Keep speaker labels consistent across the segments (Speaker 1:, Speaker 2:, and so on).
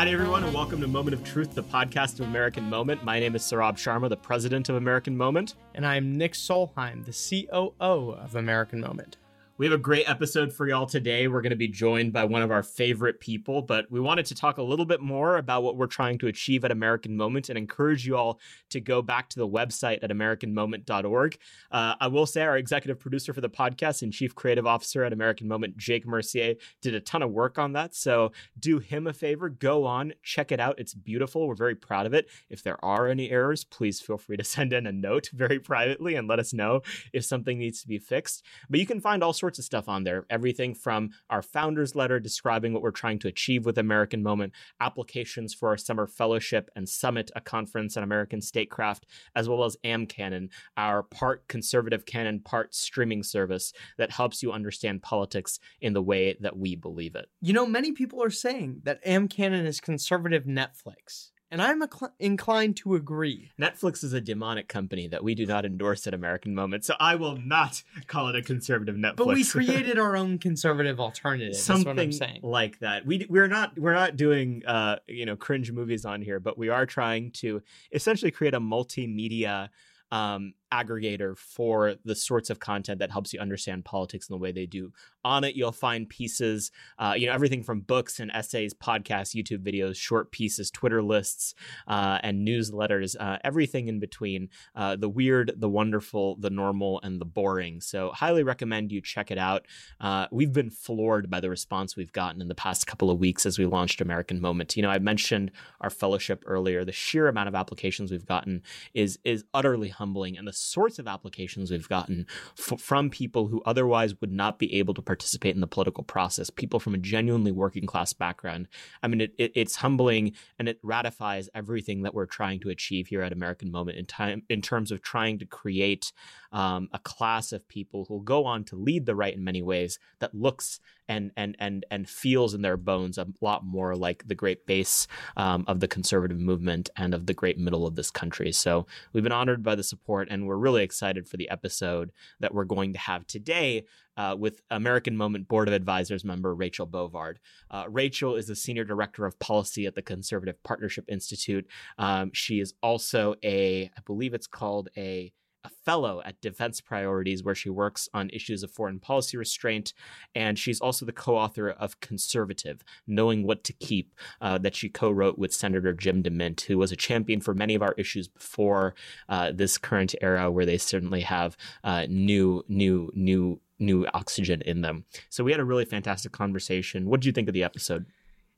Speaker 1: Hi, everyone, and welcome to Moment of Truth, the podcast of American Moment. My name is Saurabh Sharma, the president of American Moment.
Speaker 2: And I'm Nick Solheim, the COO of American Moment.
Speaker 1: We have a great episode for y'all today. We're going to be joined by one of our favorite people, but we wanted to talk a little bit more about what we're trying to achieve at American Moment and encourage you all to go back to the website at AmericanMoment.org. Uh, I will say our executive producer for the podcast and chief creative officer at American Moment, Jake Mercier, did a ton of work on that. So do him a favor, go on, check it out. It's beautiful. We're very proud of it. If there are any errors, please feel free to send in a note very privately and let us know if something needs to be fixed. But you can find all sorts sorts of stuff on there. Everything from our founders letter describing what we're trying to achieve with American Moment, applications for our summer fellowship and summit, a conference on American statecraft, as well as AmCanon, our part conservative canon, part streaming service that helps you understand politics in the way that we believe it.
Speaker 2: You know, many people are saying that AmCanon is conservative Netflix and I'm acl- inclined to agree.
Speaker 1: Netflix is a demonic company that we do not endorse at American Moment, so I will not call it a conservative Netflix.
Speaker 2: But we created our own conservative alternative. Something
Speaker 1: like that. We we're not we're not doing uh you know cringe movies on here, but we are trying to essentially create a multimedia um, aggregator for the sorts of content that helps you understand politics in the way they do. On it, you'll find pieces, uh, you know, everything from books and essays, podcasts, YouTube videos, short pieces, Twitter lists, uh, and newsletters, uh, everything in between uh, the weird, the wonderful, the normal, and the boring. So, highly recommend you check it out. Uh, we've been floored by the response we've gotten in the past couple of weeks as we launched American Moment. You know, I mentioned our fellowship earlier. The sheer amount of applications we've gotten is is utterly humbling, and the sorts of applications we've gotten f- from people who otherwise would not be able to participate in the political process, people from a genuinely working class background. I mean, it, it, it's humbling and it ratifies everything that we're trying to achieve here at American Moment in time in terms of trying to create um, a class of people who will go on to lead the right in many ways that looks and and and and feels in their bones a lot more like the great base um, of the conservative movement and of the great middle of this country. So we've been honored by the support, and we're really excited for the episode that we're going to have today uh, with American Moment Board of Advisors member Rachel Bovard. Uh, Rachel is the Senior Director of Policy at the Conservative Partnership Institute. Um, she is also a, I believe it's called a a fellow at Defense Priorities, where she works on issues of foreign policy restraint. And she's also the co author of Conservative Knowing What to Keep, uh, that she co wrote with Senator Jim DeMint, who was a champion for many of our issues before uh, this current era, where they certainly have uh, new, new, new. New oxygen in them. So we had a really fantastic conversation. What did you think of the episode?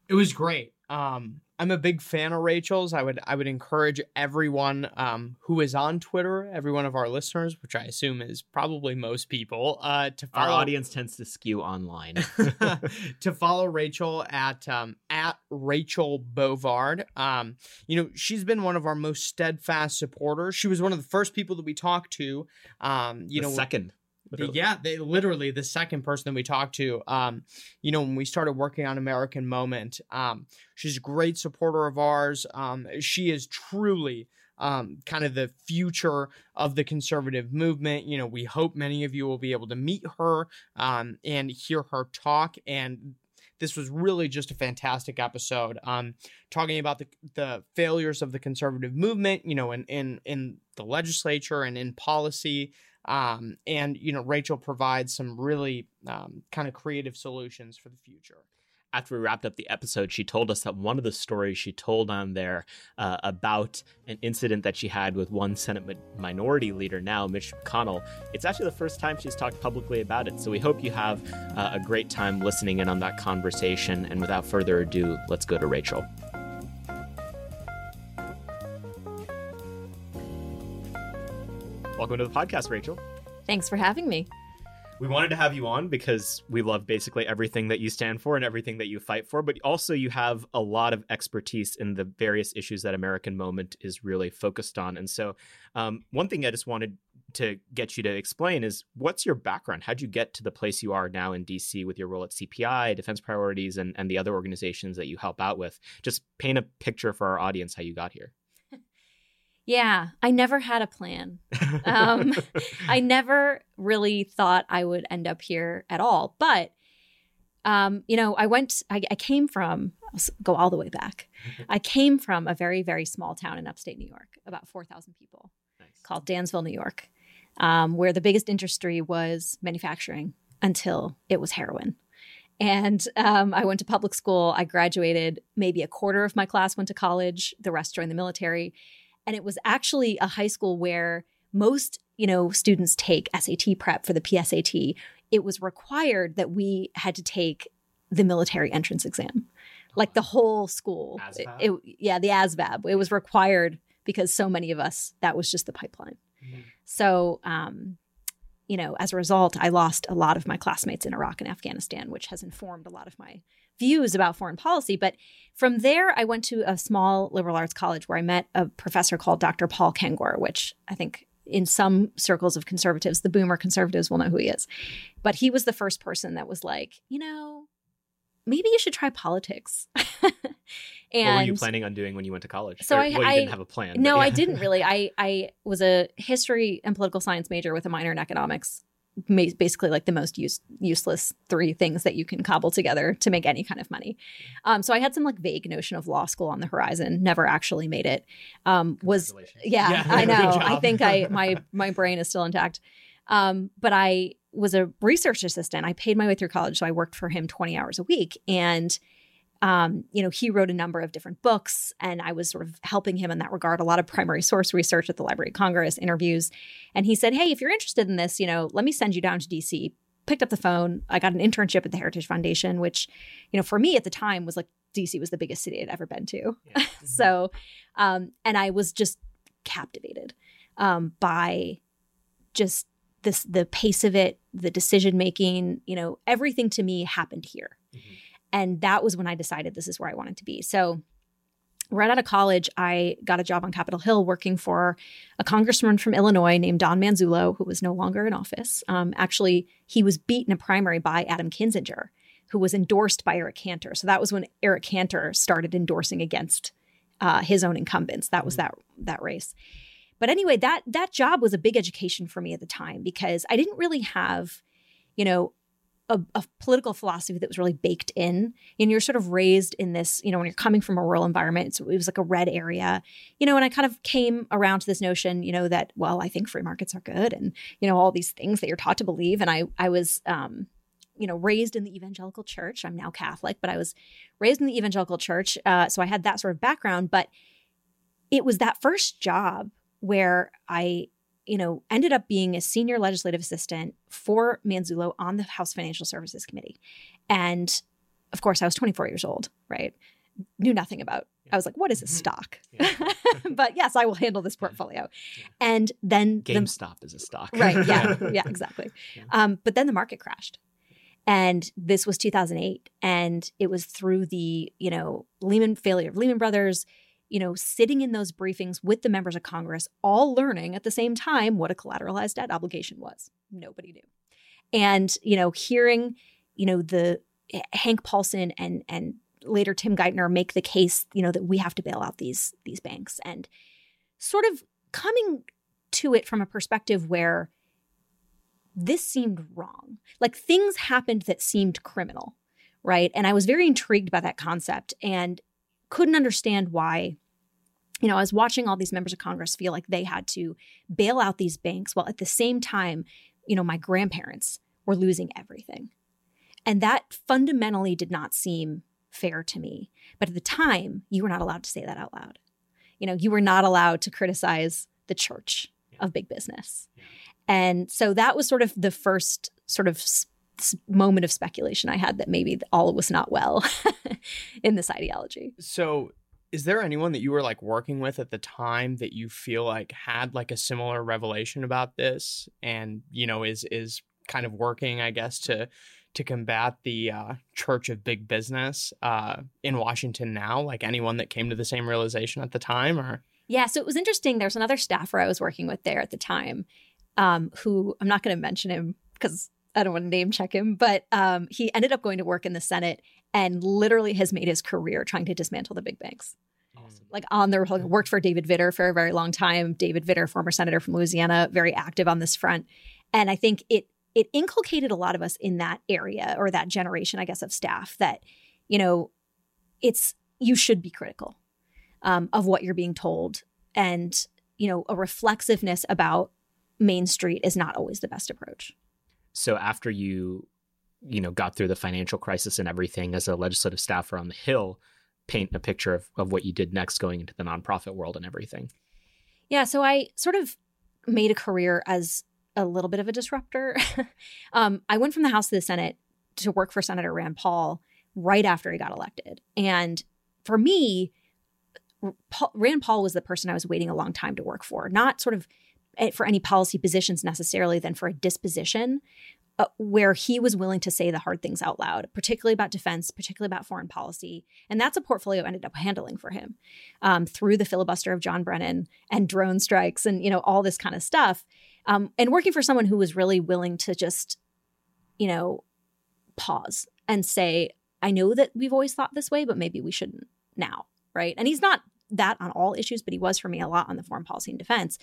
Speaker 2: It was great. Um, I'm a big fan of Rachel's. I would I would encourage everyone um, who is on Twitter, every one of our listeners, which I assume is probably most people, uh, to
Speaker 1: follow. Our audience tends to skew online.
Speaker 2: to follow Rachel at um, at Rachel Bovard. Um, you know, she's been one of our most steadfast supporters. She was one of the first people that we talked to. Um, you
Speaker 1: the
Speaker 2: know,
Speaker 1: second.
Speaker 2: Literally. Yeah, they literally the second person that we talked to. Um, you know, when we started working on American Moment, um, she's a great supporter of ours. Um, she is truly um, kind of the future of the conservative movement. You know, we hope many of you will be able to meet her um, and hear her talk. And this was really just a fantastic episode. Um, talking about the the failures of the conservative movement. You know, in in in the legislature and in policy. Um, and you know, Rachel provides some really um, kind of creative solutions for the future
Speaker 1: after we wrapped up the episode, she told us that one of the stories she told on there uh, about an incident that she had with one Senate mi- minority leader now, Mitch McConnell, it's actually the first time she's talked publicly about it. So we hope you have uh, a great time listening in on that conversation. And without further ado, let's go to Rachel. Welcome to the podcast, Rachel.
Speaker 3: Thanks for having me.
Speaker 1: We wanted to have you on because we love basically everything that you stand for and everything that you fight for, but also you have a lot of expertise in the various issues that American Moment is really focused on. And so, um, one thing I just wanted to get you to explain is what's your background? How'd you get to the place you are now in DC with your role at CPI, Defense Priorities, and, and the other organizations that you help out with? Just paint a picture for our audience how you got here.
Speaker 3: Yeah, I never had a plan. Um, I never really thought I would end up here at all. But Um, you know, I went, I, I came from, go all the way back. I came from a very, very small town in upstate New York, about 4,000 people, called Dansville, New York, um, where the biggest industry was manufacturing until it was heroin. And um, I went to public school. I graduated. Maybe a quarter of my class went to college. The rest joined the military. And it was actually a high school where most, you know, students take SAT prep for the PSAT. It was required that we had to take the military entrance exam, like the whole school. It- it- yeah, the ASVAB. It was required because so many of us that was just the pipeline.
Speaker 1: Mhm.
Speaker 3: So, um, you know, as a result, I lost a lot of my classmates in Iraq and Afghanistan, which has informed a lot of my views about foreign policy. But from there, I went to a small liberal arts college where I met a professor called Dr. Paul Kengor, which I think in some circles of conservatives, the boomer conservatives will know who he is. But he was the first person that was like, you know, maybe you should try politics. and
Speaker 1: what were you planning on doing when you went to college?
Speaker 3: So
Speaker 1: Or,
Speaker 3: I-
Speaker 1: well, you
Speaker 3: I-
Speaker 1: didn't have a plan.
Speaker 3: no,
Speaker 1: yeah.
Speaker 3: I didn't really. I I was a history and political science major with a minor in economics. Basically, like the most use, useless three things that you can cobble together to make any kind of money. Um, so I had some like vague notion of law school on the horizon. Never actually made it. Um, was yeah,
Speaker 2: Yeah,
Speaker 3: I know. I think I my my brain is still intact. Um, but I was a research assistant. I paid my way through college, so I worked for him 20 hours a week. And um, you know, he wrote a number of different books, and I was sort of helping him in that regard. A lot of primary source research at the Library of Congress, interviews. And he said, Hey, if you're interested in this, you know, let me send you down to DC. Picked up the phone. I got an internship at the Heritage Foundation, which, you know, for me at the time was like DC was the biggest city I'd ever been to.
Speaker 1: Yeah.
Speaker 3: So, um, and I was just captivated um, by just this the pace of it, the decision making. You know, everything to me happened here,
Speaker 1: Mhm.
Speaker 3: And that was when I decided this is where I wanted to be. So. Right out of college, I got a job on Capitol Hill working for a congressman from Illinois named Don Manzullo, who was no longer in office. Um, actually, he was beaten in a primary by Adam Kinzinger, who was endorsed by Eric Cantor. So that was when Eric Cantor started endorsing against uh, his own incumbents. That was that that race. But anyway, that that job was a big education for me at the time because I didn't really have, you know, a, a political philosophy that was really baked in. And you're sort of raised in this, you know, when you're coming from a rural environment, it's, it was like a red area, you know. And I kind of came around to this notion, you know, that well, I think free markets are good, and you know, all these things that you're taught to believe. And I I was um, you know, raised in the evangelical church. I'm now Catholic, but I was raised in the evangelical church. Uh, so I had that sort of background. But it was that first job where I, you know, ended up being a senior legislative assistant for Manzullo on the House Financial Services Committee. And of course, I was 24 years old, right? Knew nothing about. I was like, what is a
Speaker 1: Mhm.
Speaker 3: stock?
Speaker 1: Yeah.
Speaker 3: but yes, I will handle this portfolio.
Speaker 1: Yeah.
Speaker 3: And then the-
Speaker 1: GameStop is a stock.
Speaker 3: right yeah yeah exactly
Speaker 1: Yeah.
Speaker 3: um but then the market crashed and this was 2008 and it was through the you know lehman failure of lehman brothers you know sitting in those briefings with the members of congress all learning at the same time what a collateralized debt obligation was nobody knew and you know hearing you know the eh, hank paulson and and later tim geithner make the case you know that we have to bail out these these banks and sort of coming to it from a perspective where this seemed wrong. Like things happened that seemed criminal, right? And I was very intrigued by that concept and couldn't understand why. You know, I was watching all these members of Congress feel like they had to bail out these banks while at the same time, you know, my grandparents were losing everything. And that fundamentally did not seem fair to me. But at the time, you were not allowed to say that out loud. You know, you were not allowed to criticize the church of big business. And so that was sort of the first sort of s- s- moment of speculation I had that maybe all was not well in this ideology.
Speaker 2: So, is there anyone that you were like working with at the time that you feel like had like a similar revelation about this, and you know is is kind of working, I guess, to to combat the uh, Church of Big Business uh, in Washington now? Like anyone that came to the same realization at the time, or
Speaker 3: Yeah, so it was interesting. There's another staffer I was working with there at the time um, who I'm not going to mention him because I don't want to name check him, but um, he ended up going to work in the Senate and literally has made his career trying to dismantle the big banks.
Speaker 1: Awesome.
Speaker 3: like on the worked for David Vitter for a very long time. David Vitter, former senator from Louisiana, very active on this front. And I think it it inculcated a lot of us in that area or that generation, I guess, of staff that, you know, it's you should be critical um, of what you're being told. And, you know, a reflexiveness about Main Street is not always the best approach.
Speaker 1: So after you, you know, got through the financial crisis and everything as a legislative staffer on the Hill, paint a picture of, of what you did next going into the nonprofit world and everything.
Speaker 3: Yeah. So I sort of made a career as a little bit of a disruptor. um, I went from the House to the Senate to work for Senator Rand Paul right after he got elected. And for me, Paul, Rand Paul was the person I was waiting a long time to work for, not sort of eh, for any policy positions necessarily, than for a disposition uh, where he was willing to say the hard things out loud, particularly about defense, particularly about foreign policy. And that's a portfolio ended up handling for him um, through the filibuster of John Brennan and drone strikes and, you know, all this kind of stuff. Um, and working for someone who was really willing to just, you know, pause and say, I know that we've always thought this way, but maybe we shouldn't now. Right. And he's not that on all issues, but he was for me a lot on the foreign policy and defense.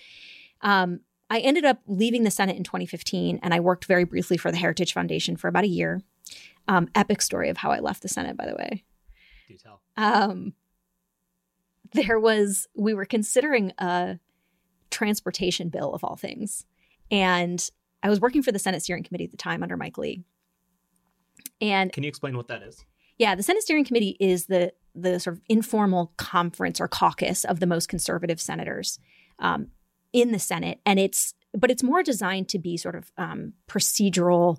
Speaker 3: Um, I ended up leaving the Senate in 2015, and I worked very briefly for the Heritage Foundation for about a year. Um, epic story of how I left the Senate, by the way.
Speaker 1: Do tell.
Speaker 3: Um, there was we were considering a transportation bill of all things, and I was working for the Senate Steering Committee at the time under Mike Lee. And
Speaker 1: can you explain what that is?
Speaker 3: Yeah, the Senate Steering Committee is the the sort of informal conference or caucus of the most conservative senators. Um, in the Senate, and it's but it's more designed to be sort of um, procedural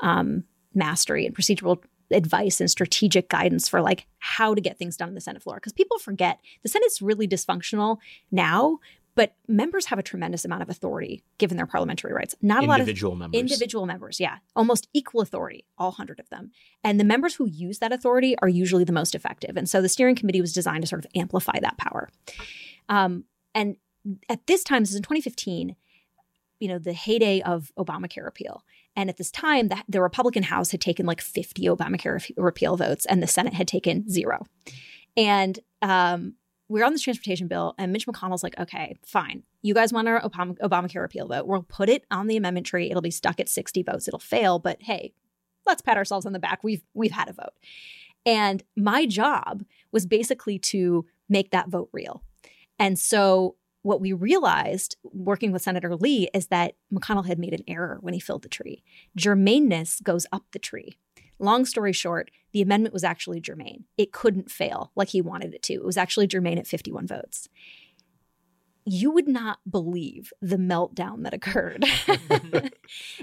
Speaker 3: um, mastery and procedural advice and strategic guidance for like how to get things done in the Senate floor. Because people forget the Senate's really dysfunctional now, but members have a tremendous amount of authority given their parliamentary rights. Not a lot of
Speaker 1: individual members.
Speaker 3: Individual members, yeah, almost equal authority, all hundred of them. And the members who use that authority are usually the most effective. And so the steering committee was designed to sort of amplify that power. Um, and at this time, this is in 2015, you know, the heyday of Obamacare repeal. And at this time, the, the Republican House had taken like 50 Obamacare repeal votes, and the Senate had taken zero. And um, we're on this transportation bill, and Mitch McConnell's like, okay, fine. You guys want our Obama, Obamacare repeal vote? We'll put it on the amendment tree. It'll be stuck at 60 votes. It'll fail, but hey, let's pat ourselves on the back. We've we've had a vote. And my job was basically to make that vote real. And so what we realized working with Senator Lee is that McConnell had made an error when he filled the tree. Germaneness goes up the tree. Long story short, the amendment was actually germane. It couldn't fail like he wanted it to. It was actually germane at 51 votes you would not believe the meltdown that occurred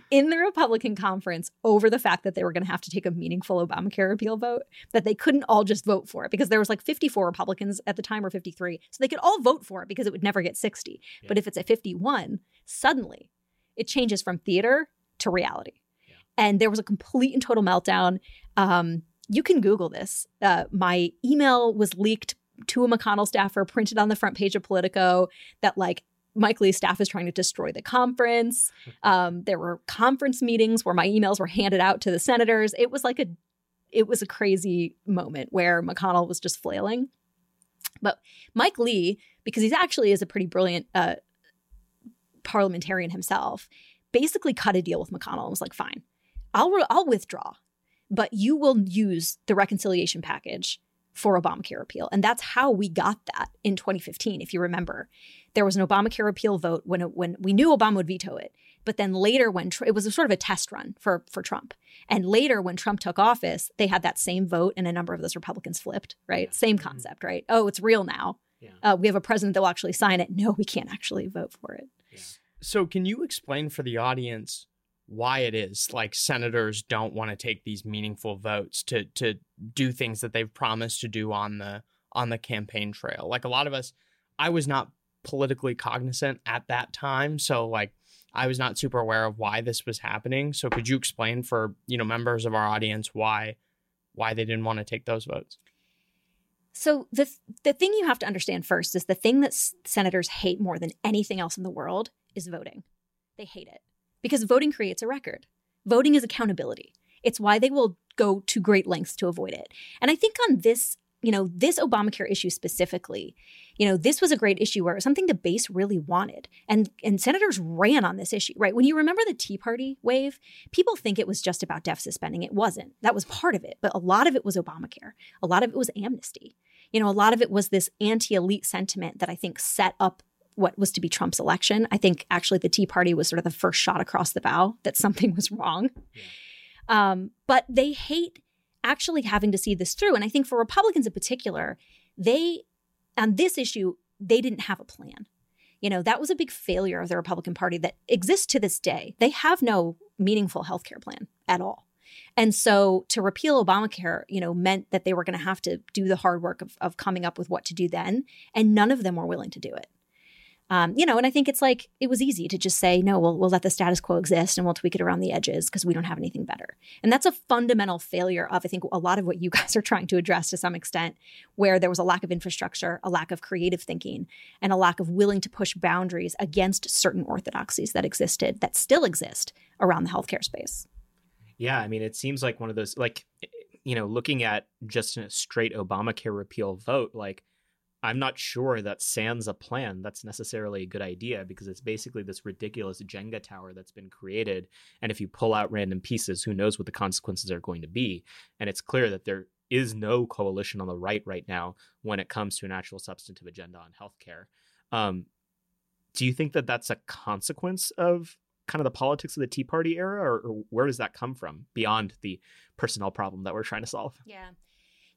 Speaker 3: in the Republican conference over the fact that they were going to have to take a meaningful Obamacare repeal vote, that they couldn't all just vote for it because there was like 54 Republicans at the time or 53. So they could all vote for it because it would never get 60. Yeah. But if it's at 51, suddenly it changes from theater to reality. Yeah. And there was a complete and total meltdown. Um, you can Google this. Uh, my email was leaked to a McConnell staffer printed on the front page of Politico that like Mike Lee's staff is trying to destroy the conference. Um, there were conference meetings where my emails were handed out to the senators. It was like a it was a crazy moment where McConnell was just flailing. But Mike Lee, because he actually is a pretty brilliant uh, parliamentarian himself, basically cut a deal with McConnell and was like, "Fine, I'll re- I'll withdraw, but you will use the reconciliation package for Obamacare repeal. And that's how we got that in 2015, if you remember. There was an Obamacare repeal vote when it, when we knew Obama would veto it. But then later, when it was a sort of a test run for, for Trump. And later, when Trump took office, they had that same vote, and a number of those Republicans flipped, right? Yeah. Same mm-hmm. concept, right? Oh, it's real now. Yeah. Uh, we have a president that will actually sign it. No, we can't actually vote for it. Yeah.
Speaker 2: So, can you explain for the audience why it is like senators don't want to take these meaningful votes to to do things that they've promised to do on the on the campaign trail. Like a lot of us, I was not politically cognizant at that time, so like I was not super aware of why this was happening. So could you explain for, you know, members of our audience why why they didn't want to take those votes?
Speaker 3: So the the thing you have to understand first is the thing that s- senators hate more than anything else in the world is voting. They hate it because voting creates a record. Voting is accountability. It's why they will go to great lengths to avoid it. And I think on this you know, this Obamacare issue specifically, you know, this was a great issue where it was something the base really wanted. And and senators ran on this issue, right? When you remember the Tea Party wave, people think it was just about deficit spending. It wasn't. That was part of it, but a lot of it was Obamacare. A lot of it was amnesty. You know, a lot of it was this anti-elite sentiment that I think set up what was to be Trump's election. I think actually the Tea Party was sort of the first shot across the bow that something was wrong. Yeah. Um, but they hate actually having to see this through. And I think for Republicans in particular, they, on this issue, they didn't have a plan. You know, that was a big failure of the Republican Party that exists to this day. They have no meaningful healthcare plan at all. And so to repeal Obamacare, you know, meant that they were going to have to do the hard work of, of coming up with what to do then. And none of them were willing to do it. Um, you know, and I think it's like it was easy to just say, no, we'll, we'll let the status quo exist and we'll tweak it around the edges because we don't have anything better. And that's a fundamental failure of, I think, a lot of what you guys are trying to address to some extent, where there was a lack of infrastructure, a lack of creative thinking, and a lack of willing to push boundaries against certain orthodoxies that existed, that still exist around the healthcare space.
Speaker 1: Yeah, I mean, it seems like one of those, like, you know, looking at just a straight Obamacare repeal vote, like, I'm not sure that sans a plan that's necessarily a good idea because it's basically this ridiculous Jenga tower that's been created. And if you pull out random pieces, who knows what the consequences are going to be? And it's clear that there is no coalition on the right right now when it comes to an actual substantive agenda on healthcare. Um, do you think that that's a consequence of kind of the politics of the Tea Party era, or, or where does that come from beyond the personnel problem that we're trying to solve?
Speaker 3: Yeah.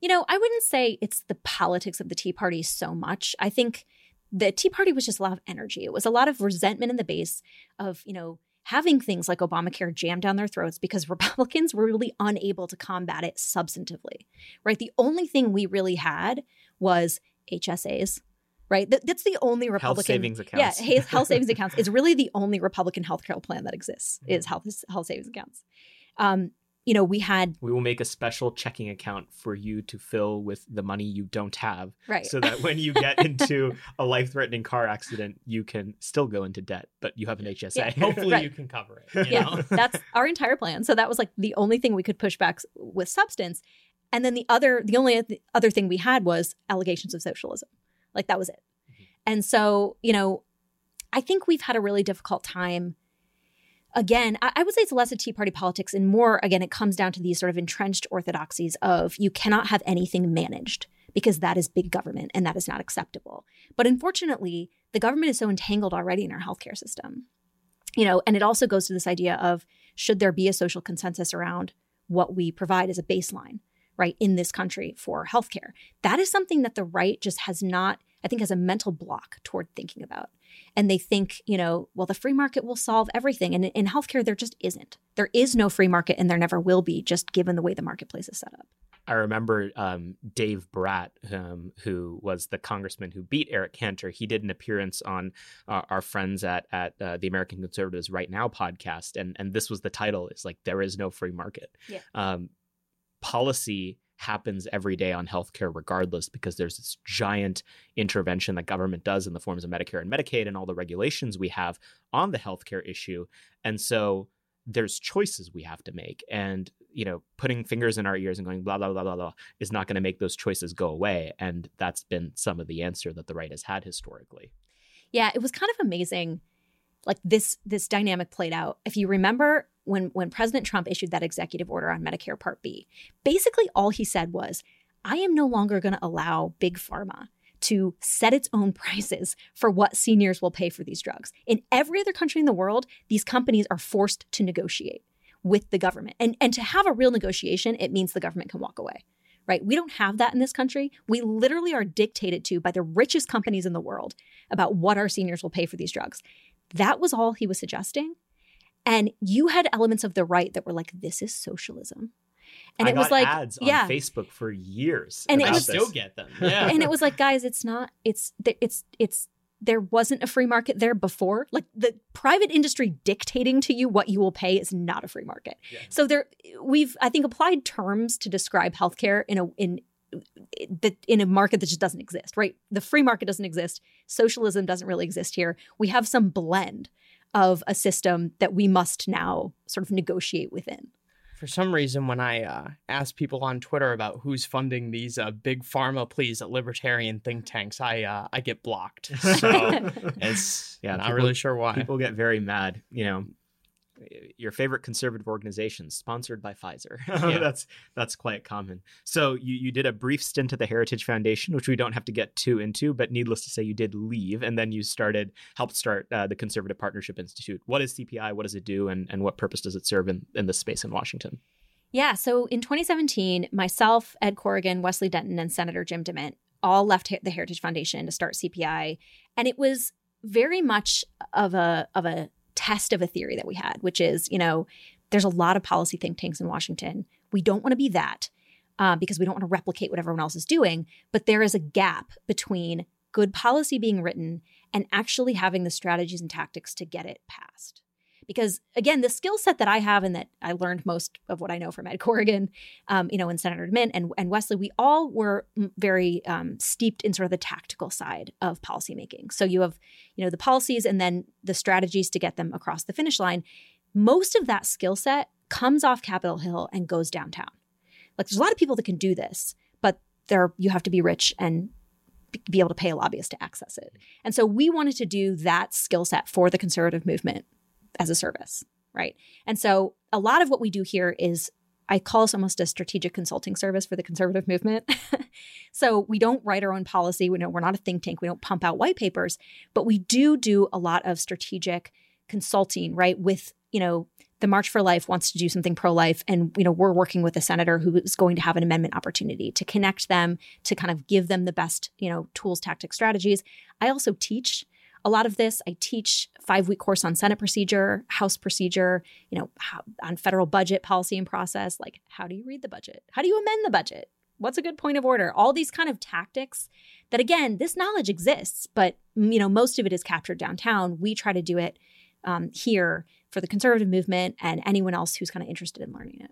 Speaker 3: You know, I wouldn't say it's the politics of the Tea Party so much. I think the Tea Party was just a lot of energy. It was a lot of resentment in the base of, you know, having things like Obamacare jammed down their throats because Republicans were really unable to combat it substantively, right? The only thing we really had was HSAs, right? that's the only Republican
Speaker 1: health savings accounts.
Speaker 3: Yeah, health savings accounts is really the only Republican health care plan that exists is health health savings accounts. Um, you know, we had.
Speaker 1: We will make a special checking account for you to fill with the money you don't have.
Speaker 3: Right.
Speaker 1: So that when you get into a life threatening car accident, you can still go into debt, but you have an HSA. Yeah.
Speaker 2: Hopefully right. you can cover it.
Speaker 3: yeah. Know? That's our entire plan. So that was like the only thing we could push back with substance. And then the other, the only other thing we had was allegations of socialism. Like that was it. Mm-hmm. And so, you know, I think we've had a really difficult time again, I, I would say it's less of Tea Party politics and more, again, it comes down to these sort of entrenched orthodoxies of you cannot have anything managed because that is big government and that is not acceptable. But unfortunately, the government is so entangled already in our healthcare system. You know, and it also goes to this idea of should there be a social consensus around what we provide as a baseline, right, in this country for healthcare? That is something that the right just has not, I think, has a mental block toward thinking about and they think, you know, well, the free market will solve everything. And in healthcare, there just isn't. There is no free market, and there never will be, just given the way the marketplace is set up.
Speaker 1: I remember um, Dave Brat, um, who was the congressman who beat Eric Cantor. He did an appearance on uh, our friends at at uh, the American Conservatives Right Now podcast, and and this was the title: "Is like there is no free market."
Speaker 3: Yeah.
Speaker 1: Um, policy happens every day on healthcare regardless because there's this giant intervention that government does in the forms of Medicare and Medicaid and all the regulations we have on the healthcare issue. And so there's choices we have to make. And you know putting fingers in our ears and going blah blah blah blah blah is not going to make those choices go away. And that's been some of the answer that the right has had historically.
Speaker 3: Yeah it was kind of amazing like this this dynamic played out if you remember when when President Trump issued that executive order on Medicare Part B, basically all he said was, "I am no longer going to allow big pharma to set its own prices for what seniors will pay for these drugs. In every other country in the world, these companies are forced to negotiate with the government. And and to have a real negotiation, it means the government can walk away." Right? We don't have that in this country. We literally are dictated to by the richest companies in the world about what our seniors will pay for these drugs. That was all he was suggesting. And you had elements of the right that were like, this is socialism.
Speaker 1: And
Speaker 3: I
Speaker 1: it was like ads on yeah. Facebook for years.
Speaker 2: And it was, still get them. Yeah.
Speaker 3: And it was like, guys, it's not, it's, it's, it's, there wasn't a free market there before. Like the private industry dictating to you what you will pay is not a free market. Yeah. So there, we've, I think, applied terms to describe healthcare in a, in, in a market that just doesn't exist, right? The free market doesn't exist. Socialism doesn't really exist here. We have some blend of a system that we must now sort of negotiate within.
Speaker 2: for some reason, when I uh, ask people on Twitter about who's funding these uh, big pharma pleas at libertarian think tanks, I uh, I get blocked. So it's yeah, not
Speaker 1: people-
Speaker 2: really sure why.
Speaker 1: People get very mad. You know, your favorite conservative organization sponsored by Pfizer.
Speaker 2: Yeah.
Speaker 1: that's that's quite common. So you you did a brief stint at the Heritage Foundation, which we don't have to get too into, but needless to say, you did leave, and then you started helped start uh, the Conservative Partnership Institute. What is CPI? What does it do? And and what purpose does it serve in in this space in Washington?
Speaker 3: Yeah. So in 2017, myself, Ed Corrigan, Wesley Denton, and Senator Jim DeMint all left the Heritage Foundation to start CPI, and it was very much of a of a test of a theory that we had, which is, you know, there's a lot of policy think tanks in Washington. We don't want to be that uh, because we don't want to replicate what everyone else is doing. But there is a gap between good policy being written and actually having the strategies and tactics to get it passed. Because again, the skill set that I have and that I learned most of what I know from Ed Corrigan, um, you know, and Senator DeMint and, and Wesley, we all were very um, steeped in sort of the tactical side of policymaking. So you have, you know, the policies and then the strategies to get them across the finish line. Most of that skill set comes off Capitol Hill and goes downtown. Like there's a lot of people that can do this, but there you have to be rich and be able to pay a lobbyist to access it. And so we wanted to do that skill set for the conservative movement as a service, right? And so a lot of what we do here is I call us almost a strategic consulting service for the conservative movement. so we don't write our own policy. We know we're not a think tank. We don't pump out white papers, but we do do a lot of strategic consulting, right? With, you know, the March for Life wants to do something pro life. And, you know, we're working with a senator who is going to have an amendment opportunity to connect them, to kind of give them the best, you know, tools, tactics, strategies. I also teach a lot of this. I teach five week course on Senate procedure, House procedure, you know, how, on federal budget policy and process. Like, how do you read the budget? How do you amend the budget? What's a good point of order? All these kind of tactics that, again, this knowledge exists, but you know, most of it is captured downtown. We try to do it um, here for the conservative movement and anyone else who's kind of interested in learning it.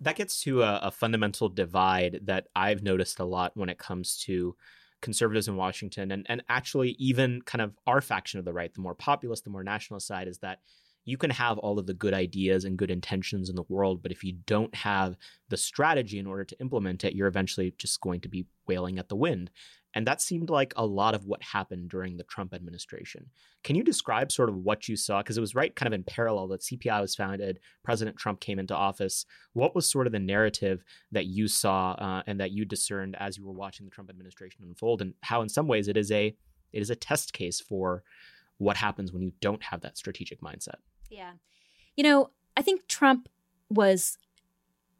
Speaker 1: that gets to a, a fundamental divide that I've noticed a lot when it comes to conservatives in Washington and, and actually even kind of our faction of the right, the more populist, the more nationalist side, is that you can have all of the good ideas and good intentions in the world, but if you don't have the strategy in order to implement it, you're eventually just going to be wailing at the wind. And that seemed like a lot of what happened during the Trump administration. Can you describe sort of what you saw? Because it was right kind of in parallel that CPI was founded, President Trump came into office. What was sort of the narrative that you saw uh, and that you discerned as you were watching the Trump administration unfold, and how in some ways it is a it is a test case for what happens when you don't have that strategic mindset.
Speaker 3: Yeah. You know, I think Trump was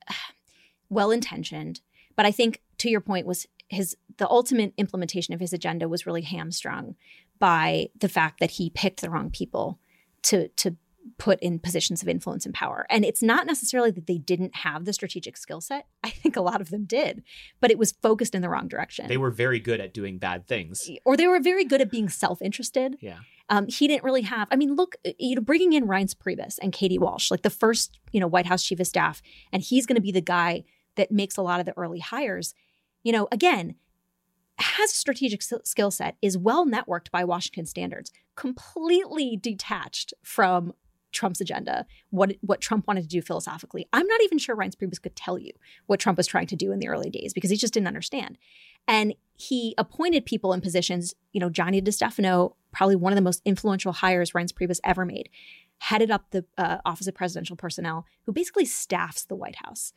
Speaker 3: well intentioned, but I think to your point was his the ultimate implementation of his agenda was really hamstrung by the fact that he picked the wrong people to to put in positions of influence and power. And it's not necessarily that they didn't have the strategic skill set. I think a lot of them did, but it was focused in the wrong direction.
Speaker 1: They were very good at doing bad things.
Speaker 3: or they were very good at being self-interested.
Speaker 1: Yeah.
Speaker 3: Um, he didn't really have. I mean, look, you know, bringing in Reince Priebus and Katie Walsh, like the first, you know, White House chief of staff, and he's going to be the guy that makes a lot of the early hires. You know, again, has a strategic skill set, is well networked by Washington standards, completely detached from Trump's agenda, what what Trump wanted to do philosophically. I'm not even sure Reince Priebus could tell you what Trump was trying to do in the early days because he just didn't understand. And he appointed people in positions, you know, Johnny DeStefano, probably one of the most influential hires Reince Priebus ever made, headed up the uh, Office of Presidential Personnel, who basically staffs the White House.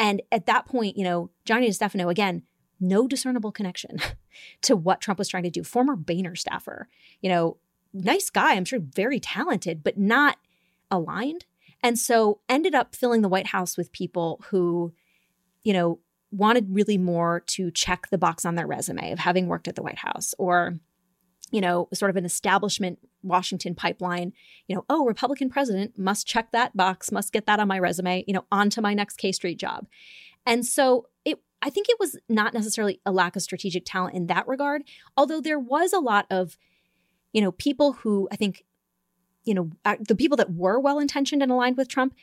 Speaker 3: And at that point, you know, Johnny DeStefano, again, no discernible connection to what Trump was trying to do. Former Boehner staffer, you know, nice guy, I'm sure very talented, but not aligned. And so ended up filling the White House with people who, you know, wanted really more to check the box on their resume of having worked at the White House or, you know, sort of an establishment Washington pipeline, you know, oh, Republican president must check that box, must get that on my resume, you know, onto my next K Street job. And so it I think it was not necessarily a lack of strategic talent in that regard, although there was a lot of, you know, people who I think, you know, uh, the people that were well intentioned and aligned with Trump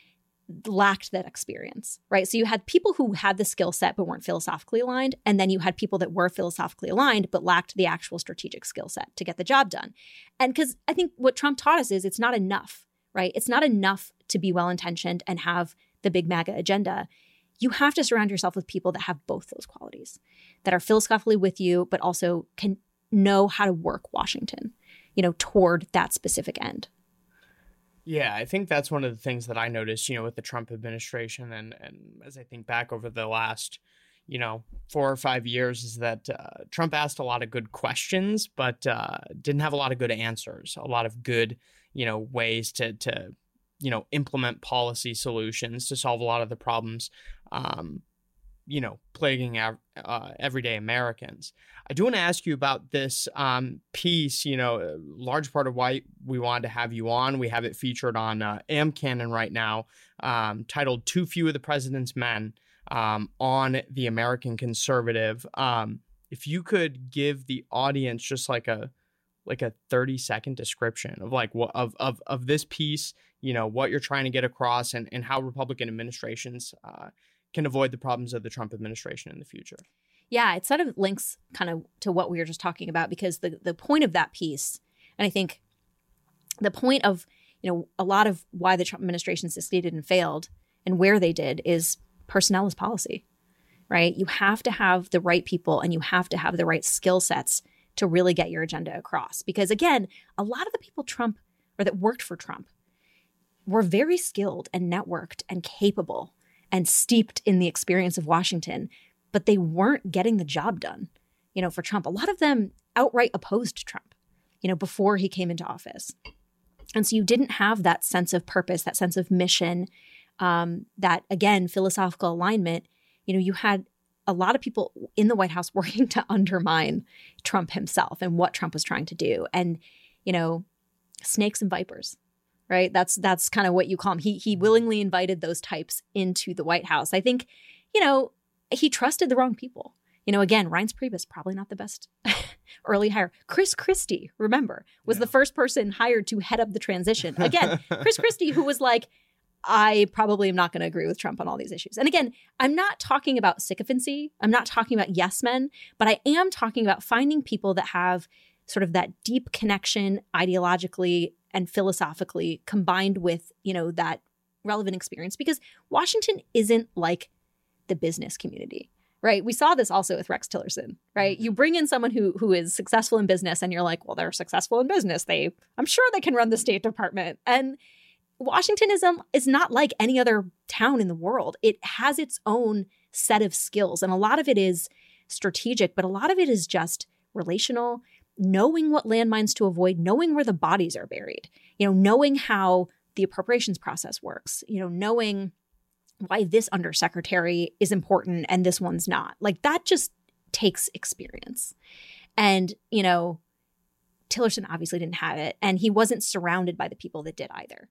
Speaker 3: lacked that experience, right? So you had people who had the skill set but weren't philosophically aligned, and then you had people that were philosophically aligned but lacked the actual strategic skill set to get the job done. And because I think what Trump taught us is it's not enough, right? It's not enough to be well intentioned and have the big MAGA agenda, you have to surround yourself with people that have both those qualities, that are philosophically with you, but also can know how to work Washington, you know, toward that specific end.
Speaker 2: Yeah, I think that's one of the things that I noticed, you know, with the Trump administration, and and as I think back over the last, you know, four or five years, is that uh, Trump asked a lot of good questions, but uh, didn't have a lot of good answers, a lot of good, you know, ways to to, you know, implement policy solutions to solve a lot of the problems. Um, you know, plaguing uh, everyday Americans. I do want to ask you about this um, piece. You know, large part of why we wanted to have you on. We have it featured on uh, AmCanon right now, um, titled "Too Few of the President's Men" um, on the American Conservative. Um, if you could give the audience just like a like a 30 second description of like what of, of of this piece you know what you're trying to get across and and how republican administrations uh, can avoid the problems of the Trump administration in the future.
Speaker 3: Yeah, it sort of links kind of to what we were just talking about because the the point of that piece, and I think the point of you know a lot of why the Trump administration succeeded and failed and where they did is personnel is policy, right? You have to have the right people and you have to have the right skill sets to really get your agenda across. Because again, a lot of the people Trump or that worked for Trump were very skilled and networked and capable and steeped in the experience of Washington, but they weren't getting the job done. You know, for Trump, a lot of them outright opposed Trump, you know, before he came into office. And so you didn't have that sense of purpose, that sense of mission, um, that again, philosophical alignment. You know, you had a lot of people in the White House working to undermine Trump himself and what Trump was trying to do. And, you know, snakes and vipers right? That's that's kind of what you call him. He he willingly invited those types into the White House. I think, you know, he trusted the wrong people. You know, again, Reince Priebus probably not the best early hire. Chris Christie, remember, was yeah. the first person hired to head up the transition. Again, Chris Christie, who was like, I probably am not going to agree with Trump on all these issues. And again, I'm not talking about sycophancy. I'm not talking about yes men, but I am talking about finding people that have sort of that deep connection ideologically and philosophically combined with, you know, that relevant experience because Washington isn't like the business community. Right. We saw this also with Rex Tillerson, right? You bring in someone who who is successful in business and you're like, well, they're successful in business. They I'm sure they can run the State Department. And Washington is um, is not like any other town in the world. It has its own set of skills and a lot of it is strategic, but a lot of it is just relational knowing what landmines to avoid, knowing where the bodies are buried, you know, knowing how the appropriations process works, you know, knowing why this undersecretary is important and this one's not. Like that just takes experience. And, you know, Tillerson obviously didn't have it and he wasn't surrounded by the people that did either.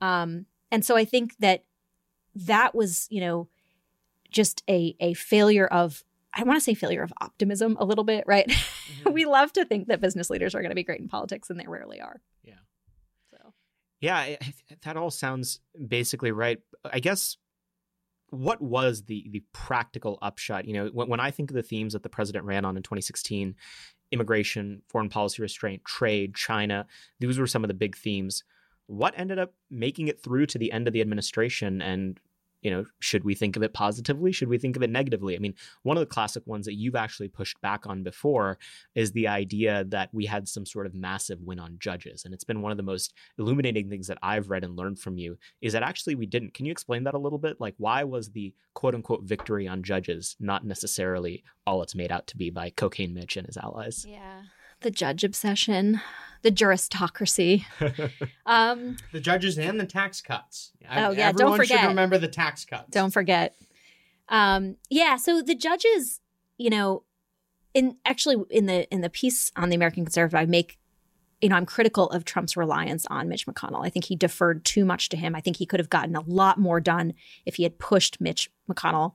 Speaker 3: Um, and so I think that that was, you know, just a a failure of I want to say failure of optimism a little bit, right? Mm-hmm. we love to think that business leaders are going to be great in politics, and they rarely are.
Speaker 1: Yeah. So. Yeah, that all sounds basically right. I guess what was the the practical upshot? You know, when, when I think of the themes that the president ran on in 2016, immigration, foreign policy restraint, trade, China, these were some of the big themes. What ended up making it through to the end of the administration and you know, should we think of it positively? Should we think of it negatively? I mean, one of the classic ones that you've actually pushed back on before is the idea that we had some sort of massive win on judges. And it's been one of the most illuminating things that I've read and learned from you is that actually we didn't. Can you explain that a little bit? Like, why was the quote unquote victory on judges not necessarily all it's made out to be by Cocaine Mitch and his allies?
Speaker 3: Yeah the judge obsession, the juristocracy.
Speaker 2: um, the judges and the tax cuts.
Speaker 3: Oh yeah, Everyone don't forget.
Speaker 2: Should remember the tax cuts.
Speaker 3: Don't forget. Um, yeah, so the judges, you know, in actually in the in the piece on the American Conservative, I make, you know, I'm critical of Trump's reliance on Mitch McConnell. I think he deferred too much to him. I think he could have gotten a lot more done if he had pushed Mitch McConnell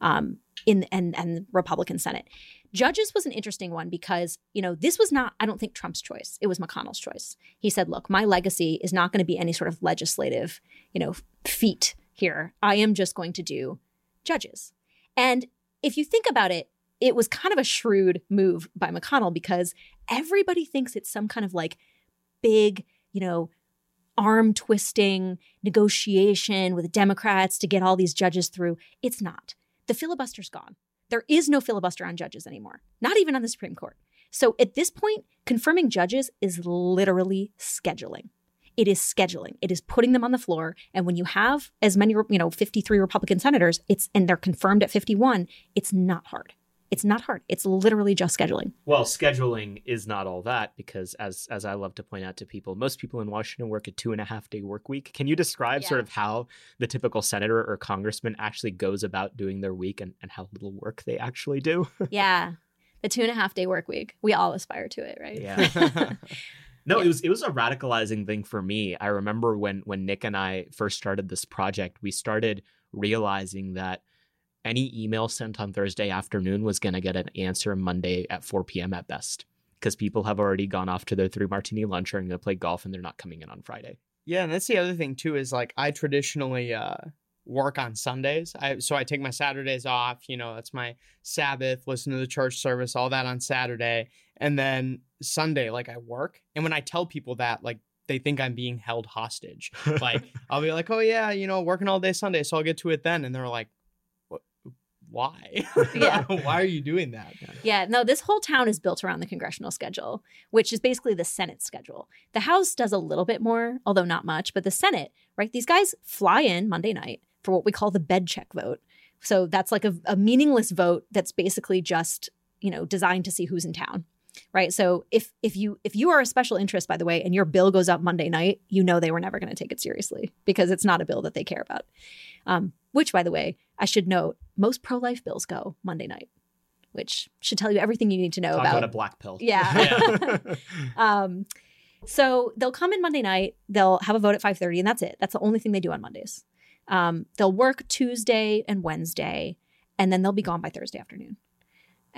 Speaker 3: um, in and and the Republican Senate. Judges was an interesting one because, you know, this was not, I don't think, Trump's choice. It was McConnell's choice. He said, look, my legacy is not going to be any sort of legislative, you know, feat here. I am just going to do judges. And if you think about it, it was kind of a shrewd move by McConnell because everybody thinks it's some kind of like big, you know, arm twisting negotiation with Democrats to get all these judges through. It's not. The filibuster's gone. There is no filibuster on judges anymore, not even on the Supreme Court. So at this point, confirming judges is literally scheduling. It is scheduling. It is putting them on the floor. And when you have as many, you know, 53 Republican senators, it's and they're confirmed at 51, it's not hard. It's not hard. It's literally just scheduling.
Speaker 1: Well, scheduling is not all that because, as as I love to point out to people, most people in Washington work a two and a half day work week. Can you describe
Speaker 3: Yeah.
Speaker 1: sort of how the typical senator or congressman actually goes about doing their week and, and how little work they actually do?
Speaker 3: yeah. The two and a half day work week. We all aspire to it, right?
Speaker 1: Yeah. No,
Speaker 3: Yeah.
Speaker 1: it was it was a radicalizing thing for me. I remember when when Nick and I first started this project, we started realizing that any email sent on Thursday afternoon was going to get an answer Monday at 4 p.m. at best because people have already gone off to their three martini lunch or going to play golf and they're not coming in on Friday.
Speaker 2: Yeah, and that's the other thing too is like I traditionally uh work on Sundays. I so I take my Saturdays off, you know, that's my Sabbath, listen to the church service, all that on Saturday. And then Sunday like I work. And when I tell people that like they think I'm being held hostage. Like I'll be like, "Oh yeah, you know, working all day Sunday, so I'll get to it then." And they're like, "What why?
Speaker 3: Yeah.
Speaker 2: why are you doing that?"
Speaker 3: Yeah, no, this whole town is built around the congressional schedule, which is basically the Senate schedule. The House does a little bit more, although not much, but the Senate, right? These guys fly in Monday night for what we call the bed check vote. So that's like a, a meaningless vote that's basically just, you know, designed to see who's in town. Right. So if if you if you are a special interest, by the way, and your bill goes up Monday night, you know they were never going to take it seriously because it's not a bill that they care about. Um, which, by the way, I should note, most pro life bills go Monday night which should tell you everything you need to know
Speaker 1: Talk
Speaker 3: about.
Speaker 1: about a black pill.
Speaker 3: Yeah. um, so they'll come in Monday night. They'll have a vote at five thirty, and that's it. That's the only thing they do on Mondays. Um, they'll work Tuesday and Wednesday, and then they'll be gone by Thursday afternoon.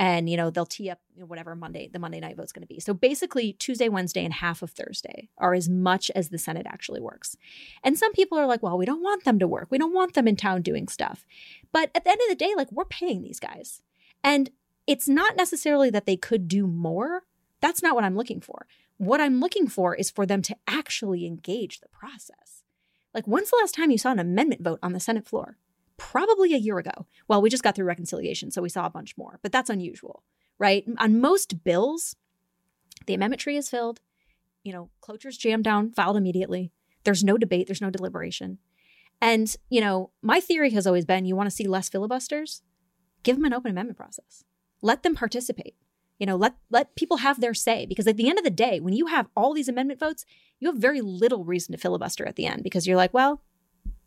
Speaker 3: And you know they'll tee up you know, whatever Monday the Monday night vote's going to be. So basically, Tuesday, Wednesday, and half of Thursday are as much as the Senate actually works. And some people are like, "Well, we don't want them to work. We don't want them in town doing stuff." But at the end of the day, like we're paying these guys, and it's not necessarily that they could do more. That's not what I'm looking for. What I'm looking for is for them to actually engage the process. Like, when's the last time you saw an amendment vote on the Senate floor? Probably a year ago. Well, we just got through reconciliation, so we saw a bunch more, but that's unusual, right? On most bills, the amendment tree is filled, you know, cloture's jammed down, filed immediately. There's no debate, there's no deliberation. And, you know, my theory has always been you want to see less filibusters? Give them an open amendment process let them participate you know let let people have their say because at the end of the day when you have all these amendment votes you have very little reason to filibuster at the end because you're like well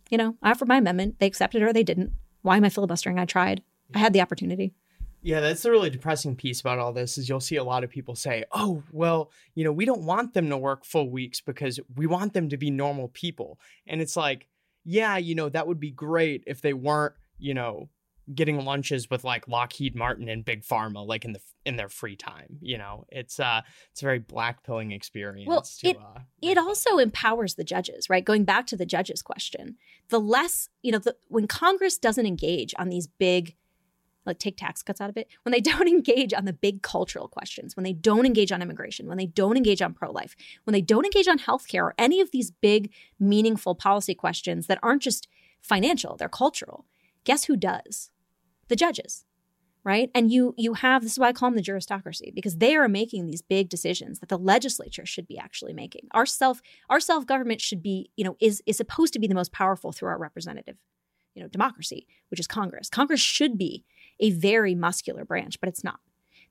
Speaker 3: you know i offered my amendment they accepted it or they didn't. Why am i filibustering? I tried. I had the opportunity.
Speaker 2: Yeah, that's the really depressing piece about all this is you'll see a lot of people say, "Oh, well, you know, we don't want them to work full weeks because we want them to be normal people." And it's like, yeah, you know, that would be great if they weren't, you know, getting lunches with like Lockheed Martin and Big Pharma like in the in their free time, you know. It's uh it's a very blackpilling experience to
Speaker 3: it-
Speaker 2: uh
Speaker 3: it also empowers the judges right? Going back to the judges question the less you know the, when congress doesn't engage on these big like take tax cuts out of it when they don't engage on the big cultural questions when they don't engage on immigration when they don't engage on pro-life when they don't engage on healthcare or any of these big meaningful policy questions that aren't just financial they're cultural guess who does the judges right? And you you have this is why i call them the juristocracy because they are making these big decisions that the legislature should be actually making. Our self our self government should be you know is is supposed to be the most powerful through our representative you know democracy which is congress. Congress should be a very muscular branch but it's not.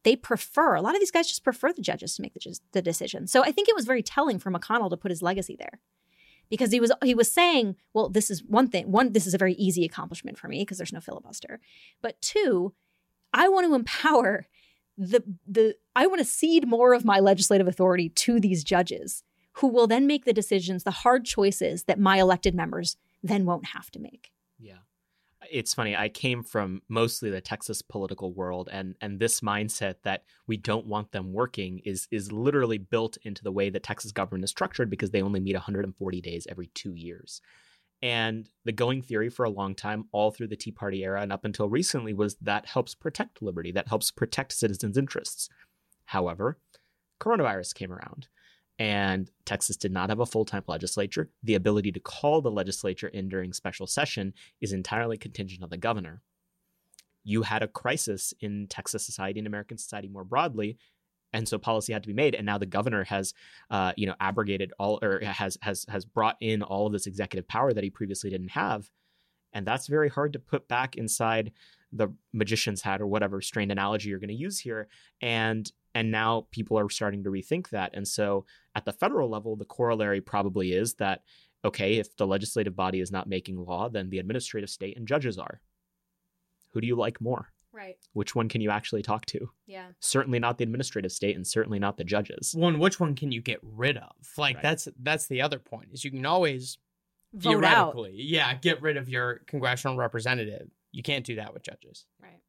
Speaker 3: They prefer a lot of these guys just prefer the judges to make the, the decision. So i think it was very telling for mcconnell to put his legacy there because he was he was saying well this is one thing one this is a very easy accomplishment for me because there's no filibuster but two i want to empower the the i want to cede more of my legislative authority to these judges who will then make the decisions the hard choices that my elected members then won't have to make.
Speaker 1: It's funny. I came from mostly the Texas political world and and this mindset that we don't want them working is is literally built into the way that Texas government is structured because they only meet 140 days every 2 years. And the going theory for a long time all through the Tea Party era and up until recently was that helps protect liberty, that helps protect citizens' interests. However, coronavirus came around and Texas did not have a full time legislature. The ability to call the legislature in during special session is entirely contingent on the governor. You had a crisis in Texas society and American society more broadly. And so policy had to be made, and now the governor has, uh, you know, abrogated all or has has has brought in all of this executive power that he previously didn't have, and that's very hard to put back inside the magician's hat or whatever strained analogy you're going to use here. And and now people are starting to rethink that. And so at the federal level, the corollary probably is that, okay, if the legislative body is not making law, then the administrative state and judges are. Who do you like more?
Speaker 3: Right.
Speaker 1: Which one can you actually talk to?
Speaker 3: Yeah.
Speaker 1: Certainly not the administrative state and certainly not the judges.
Speaker 2: One, which one can you get rid of? Like
Speaker 1: Right.
Speaker 2: that's that's the other point. Is you can always
Speaker 3: Vote out.
Speaker 2: theoretically, yeah, get rid of your congressional representative. You can't do that with judges.
Speaker 3: Right.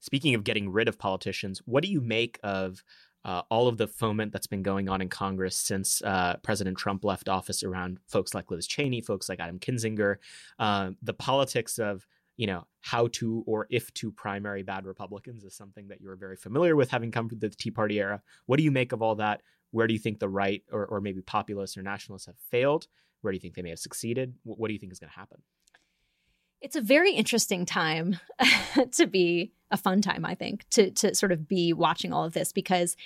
Speaker 1: Speaking of getting rid of politicians, what do you make of uh, all of the foment that's been going on in Congress since uh, President Trump left office around folks like Liz Cheney, folks like Adam Kinzinger, uh, the politics of you know how to or if to primary bad Republicans is something that you're very familiar with, having come from the Tea Party era. What do you make of all that? Where do you think the right or, or maybe populists or nationalists have failed? Where do you think they may have succeeded? What do you think is going to happen?
Speaker 3: It's a very interesting time to be a fun time, I think, to to sort of be watching all of this because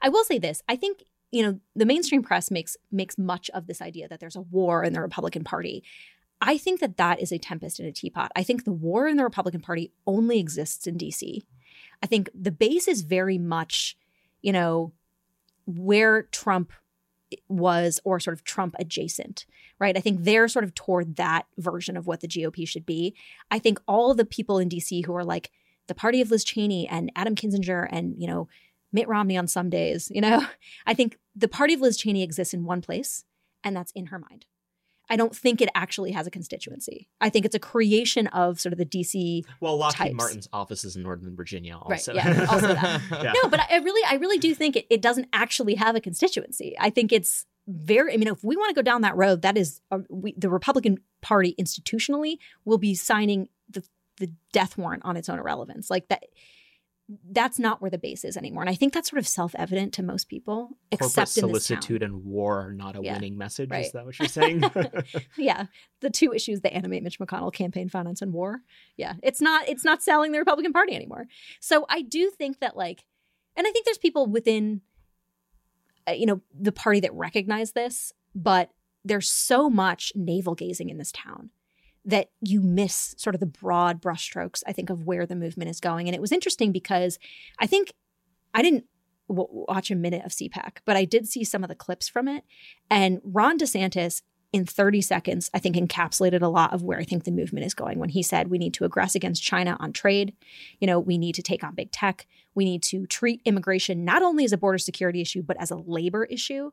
Speaker 3: I will say this. I think, you know, the mainstream press makes makes much of this idea that there's a war in the Republican Party. I think that that is a tempest in a teapot. I think the war in the Republican Party only exists in DC. I think the base is very much, you know, where Trump was or sort of Trump adjacent, right? I think they're sort of toward that version of what the GOP should be. I think all the people in DC who are like the party of Liz Cheney and Adam Kinzinger and, you know, Mitt Romney on some days, you know, I think the party of Liz Cheney exists in one place, and that's in her mind. I don't think it actually has a constituency. I think it's a creation of sort of the DC.
Speaker 1: Well, Lockheed
Speaker 3: types.
Speaker 1: Martin's office is in Northern Virginia,
Speaker 3: Right,
Speaker 1: also.
Speaker 3: yeah, also that.
Speaker 1: Yeah.
Speaker 3: No, but I really, I really do think it, it doesn't actually have a constituency. I think it's very. I mean, if we want to go down that road, that is uh, we, the Republican Party institutionally will be signing the the death warrant on its own irrelevance. Like that. That's not where the base is anymore, and I think that's sort of self evident to most people,
Speaker 1: Corporate
Speaker 3: except
Speaker 1: solicitude and war are not a
Speaker 3: Yeah,
Speaker 1: winning message.
Speaker 3: right.
Speaker 1: Is that what you're saying?
Speaker 3: yeah the two issues that animate mitch mcconnell campaign finance and war yeah it's not it's not selling the republican party anymore so i do think that like and i think there's people within uh, you know the party that recognize this but there's so much navel gazing in this town that you miss sort of the broad brushstrokes i think of where the movement is going and it was interesting because i think i didn't w- watch a minute of cpac but i did see some of the clips from it and ron desantis in 30 seconds, I think encapsulated a lot of where I think the movement is going when he said we need to aggress against China on trade. You know, we need to take on big tech. We need to treat immigration not only as a border security issue, but as a labor issue.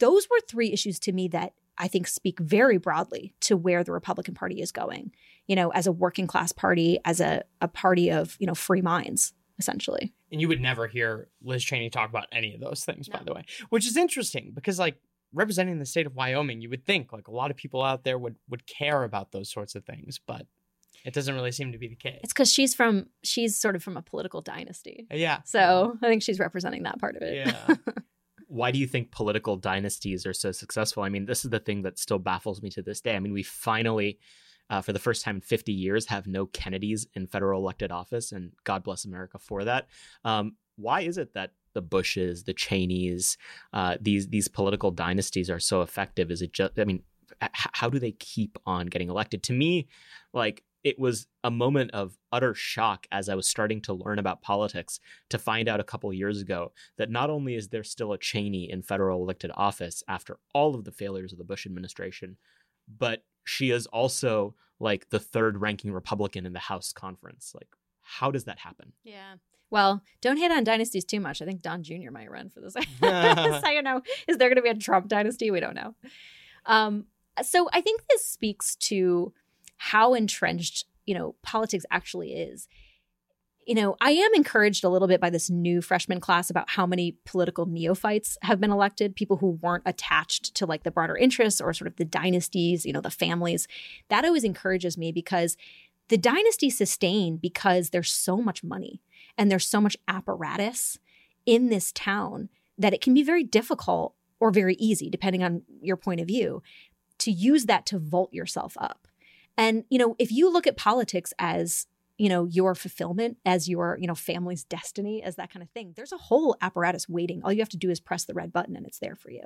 Speaker 3: Those were three issues to me that I think speak very broadly to where the Republican Party is going, you know, as a working class party, as a, a party of, you know, free minds, essentially.
Speaker 2: And you would never hear Liz Cheney talk about any of those things, by the way, which is interesting because, like, representing the state of Wyoming, you would think like a lot of people out there would would care about those sorts of things, but it doesn't really seem to be the case.
Speaker 3: It's because she's from, she's sort of from a political dynasty.
Speaker 2: yeah.
Speaker 3: So I think she's representing that part of it.
Speaker 2: yeah.
Speaker 1: Why do you think political dynasties are so successful? I mean, this is the thing that still baffles me to this day. I mean, we finally, uh, for the first time in 50 years, have no Kennedys in federal elected office, and God bless America for that. Um, why is it that the Bushes, the Cheneys, uh, these these political dynasties are so effective? Is it just? I mean, h- how do they keep on getting elected? To me, like it was a moment of utter shock as I was starting to learn about politics to find out a couple years ago that not only is there still a Cheney in federal elected office after all of the failures of the Bush administration, but she is also like the third ranking Republican in the House conference. Like, how does that happen?
Speaker 3: Yeah. Well, don't hate on dynasties too much. I think Don Jr. might run for this. so you know, is there going to be a Trump dynasty? We don't know. Um, so I think this speaks to how entrenched you know politics actually is. You know, I am encouraged a little bit by this new freshman class about how many political neophytes have been elected, people who weren't attached to like the broader interests or sort of the dynasties, you know, the families. That always encourages me because the dynasty sustain because there's so much money and there's so much apparatus in this town that it can be very difficult or very easy, depending on your point of view, to use that to vault yourself up. And, you know, if you look at politics as you know your fulfillment as your you know family's destiny as that kind of thing there's a whole apparatus waiting all you have to do is press the red button and it's there for you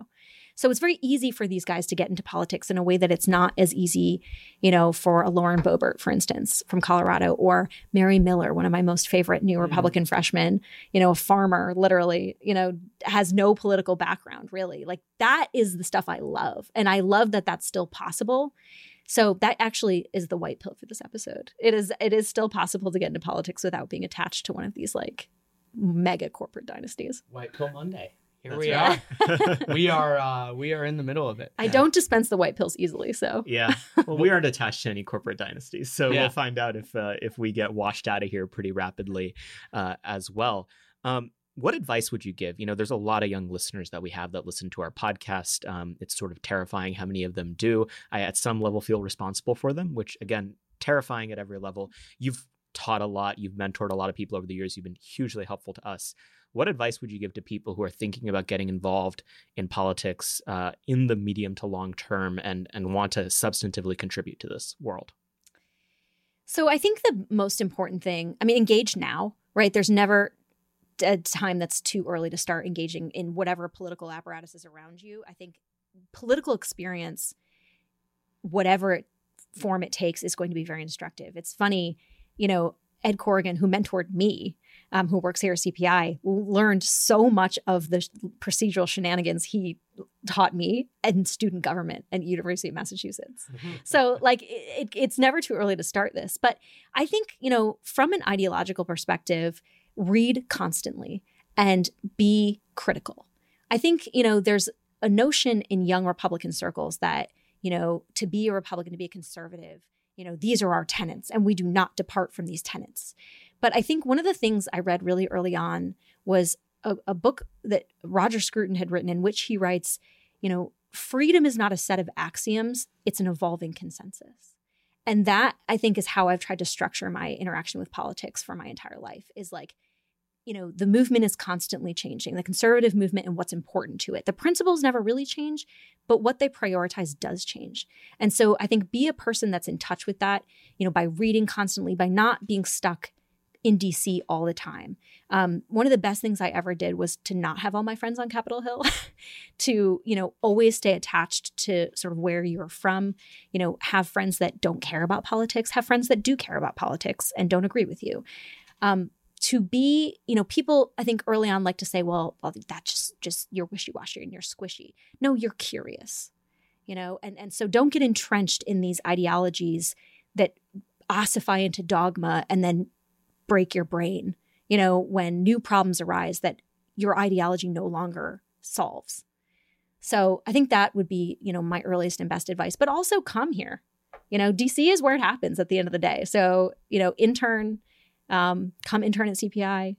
Speaker 3: so it's very easy for these guys to get into politics in a way that it's not as easy you know for a lauren boebert for instance from colorado or mary miller one of my most favorite new mm-hmm. republican mm-hmm. freshmen you know a farmer literally you know has no political background really like that is the stuff i love and i love that that's still possible so that actually is the white pill for this episode. It is it is still possible to get into politics without being attached to one of these like mega corporate dynasties.
Speaker 2: White pill Monday. Here That's we right. are. we are uh, we are in the middle of it.
Speaker 3: I yeah. don't dispense the white pills easily, so
Speaker 1: yeah. Well, we aren't attached to any corporate dynasties, so yeah. we'll find out if uh, if we get washed out of here pretty rapidly uh, as well. Um, what advice would you give? You know, there's a lot of young listeners that we have that listen to our podcast. Um, it's sort of terrifying how many of them do. I, at some level, feel responsible for them, which again, terrifying at every level. You've taught a lot, you've mentored a lot of people over the years, you've been hugely helpful to us. What advice would you give to people who are thinking about getting involved in politics uh, in the medium to long term and and want to substantively contribute to this world?
Speaker 3: So I think the most important thing, I mean, engage now, right? There's never a time that's too early to start engaging in whatever political apparatus is around you. I think political experience, whatever form it takes, is going to be very instructive. It's funny, you know, Ed Corrigan, who mentored me, um, who works here at CPI, learned so much of the procedural shenanigans he taught me in student government at University of Massachusetts. Mm-hmm. So, like, it, it's never too early to start this. But I think, you know, from an ideological perspective, read constantly and be critical. I think, you know, there's a notion in young Republican circles that, you know, to be a Republican, to be a conservative, you know, these are our tenets and we do not depart from these tenets. But I think one of the things I read really early on was a, a book that Roger Scruton had written in which he writes, you know, freedom is not a set of axioms, it's an evolving consensus. And that I think is how I've tried to structure my interaction with politics for my entire life is like, you know, the movement is constantly changing, the conservative movement and what's important to it. The principles never really change, but what they prioritize does change. And so I think be a person that's in touch with that, you know, by reading constantly, by not being stuck in DC all the time. Um, one of the best things I ever did was to not have all my friends on Capitol Hill, to, you know, always stay attached to sort of where you're from, you know, have friends that don't care about politics, have friends that do care about politics and don't agree with you. Um, to be, you know, people I think early on like to say, well, well that's just just you're wishy-washy and you're squishy. No, you're curious. You know, and and so don't get entrenched in these ideologies that ossify into dogma and then break your brain. You know, when new problems arise that your ideology no longer solves. So I think that would be, you know, my earliest and best advice. But also come here. You know, DC is where it happens at the end of the day. So, you know, intern, um, come intern at CPI.